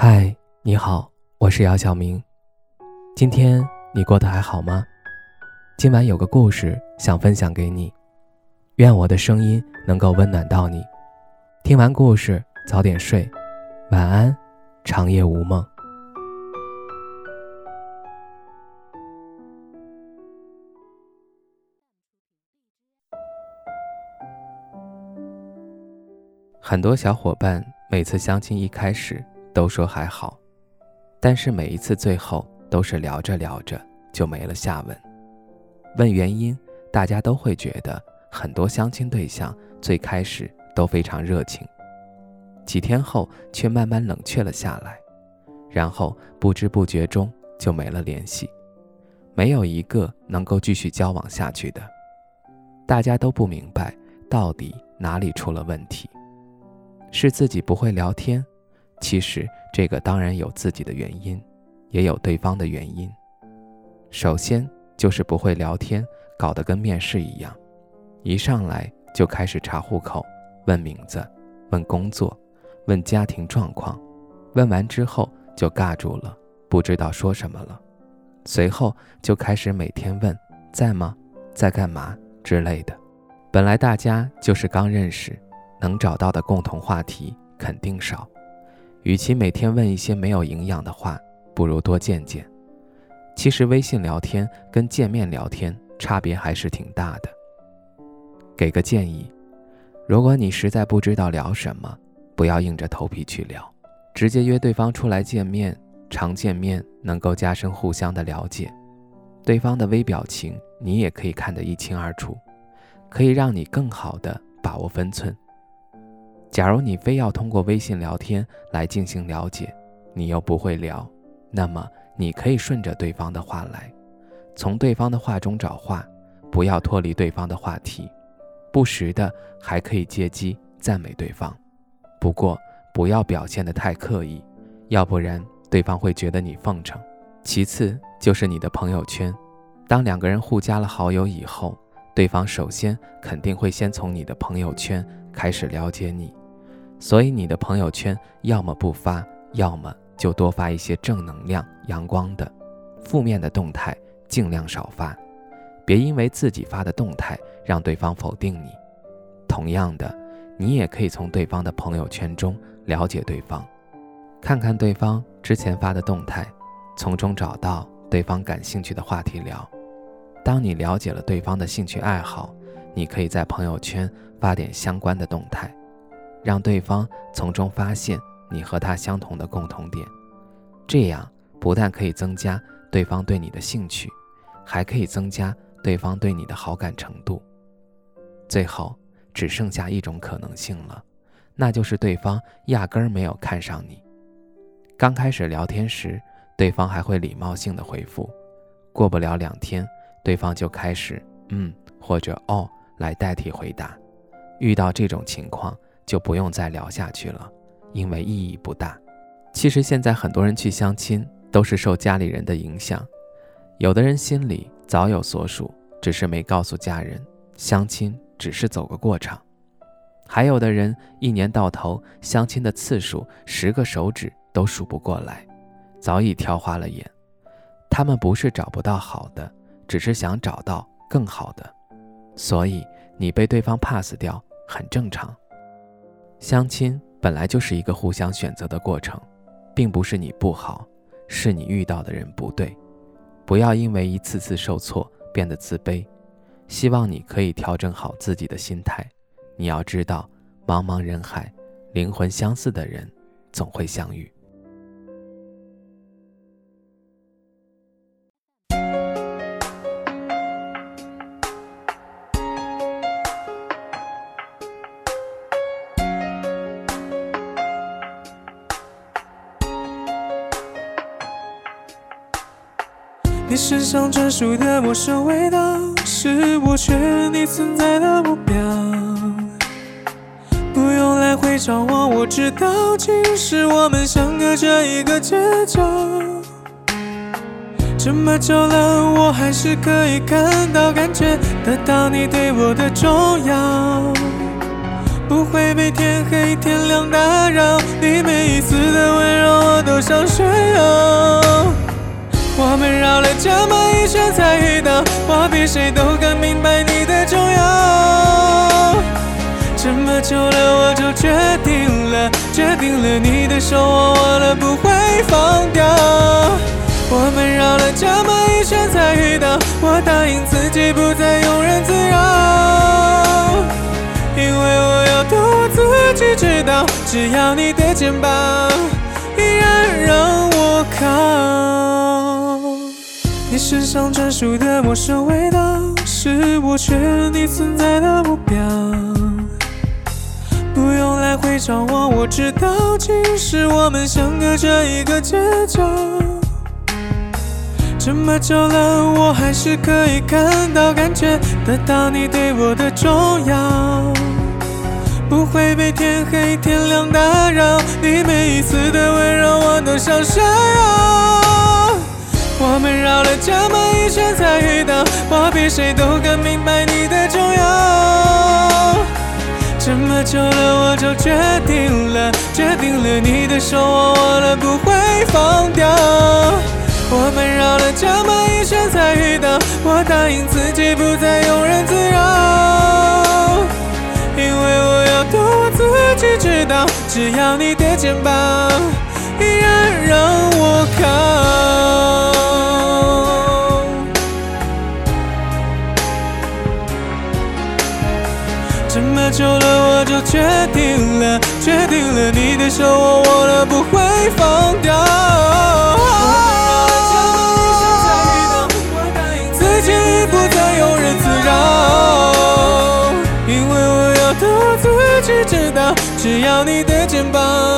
嗨，你好，我是姚晓明。今天你过得还好吗？今晚有个故事想分享给你，愿我的声音能够温暖到你。听完故事早点睡，晚安，长夜无梦。很多小伙伴每次相亲一开始。都说还好，但是每一次最后都是聊着聊着就没了下文。问原因，大家都会觉得很多相亲对象最开始都非常热情，几天后却慢慢冷却了下来，然后不知不觉中就没了联系，没有一个能够继续交往下去的。大家都不明白到底哪里出了问题，是自己不会聊天。其实这个当然有自己的原因，也有对方的原因。首先就是不会聊天，搞得跟面试一样，一上来就开始查户口、问名字、问工作、问家庭状况，问完之后就尬住了，不知道说什么了。随后就开始每天问在吗、在干嘛之类的。本来大家就是刚认识，能找到的共同话题肯定少。与其每天问一些没有营养的话，不如多见见。其实微信聊天跟见面聊天差别还是挺大的。给个建议，如果你实在不知道聊什么，不要硬着头皮去聊，直接约对方出来见面。常见面能够加深互相的了解，对方的微表情你也可以看得一清二楚，可以让你更好的把握分寸。假如你非要通过微信聊天来进行了解，你又不会聊，那么你可以顺着对方的话来，从对方的话中找话，不要脱离对方的话题，不时的还可以借机赞美对方，不过不要表现得太刻意，要不然对方会觉得你奉承。其次就是你的朋友圈，当两个人互加了好友以后，对方首先肯定会先从你的朋友圈开始了解你。所以你的朋友圈要么不发，要么就多发一些正能量、阳光的，负面的动态尽量少发。别因为自己发的动态让对方否定你。同样的，你也可以从对方的朋友圈中了解对方，看看对方之前发的动态，从中找到对方感兴趣的话题聊。当你了解了对方的兴趣爱好，你可以在朋友圈发点相关的动态。让对方从中发现你和他相同的共同点，这样不但可以增加对方对你的兴趣，还可以增加对方对你的好感程度。最后只剩下一种可能性了，那就是对方压根儿没有看上你。刚开始聊天时，对方还会礼貌性的回复，过不了两天，对方就开始嗯或者哦来代替回答。遇到这种情况，就不用再聊下去了，因为意义不大。其实现在很多人去相亲都是受家里人的影响，有的人心里早有所属，只是没告诉家人，相亲只是走个过场；还有的人一年到头相亲的次数十个手指都数不过来，早已挑花了眼。他们不是找不到好的，只是想找到更好的。所以你被对方 pass 掉很正常。相亲本来就是一个互相选择的过程，并不是你不好，是你遇到的人不对。不要因为一次次受挫变得自卑，希望你可以调整好自己的心态。你要知道，茫茫人海，灵魂相似的人总会相遇。你身上专属的陌生味道，是我确认你存在的目标。不用来回张望，我知道，其实我们相隔着一个街角。这么久了，我还是可以看到、感觉得到你对我的重要。不会被天黑天亮打扰。你每一次的温柔我都想炫耀。这么一圈才遇到，我比谁都更明白你的重要。这么久了，我就决定了，决定了你的手我握了不会放掉。我们绕了这么一圈才遇到，我答应自己不再庸人自扰，因为我要懂我自己知道，只要你的肩膀依然让我靠。你身上专属的陌生味道，是我确认你存在的目标。不用来回找我，我知道，其实我们相隔着一个街角。这么久了，我还是可以看到、感觉得到你对我的重要，不会被天黑天亮打扰。你每一次的温柔，我都想炫耀。我们绕了这么一圈才遇到，我比谁都更明白你的重要。这么久了，我就决定了，决定了你的手我握了不会放掉。我们绕了这么一圈才遇到，我答应自己不再庸人自扰，因为我要懂我自己知道，只要你的肩膀依然让我靠。这么久了，我就决定了，决定了你的手我握了不会放掉。我答应自己不再庸人自扰，因为我要的我自己知道，只要你的肩膀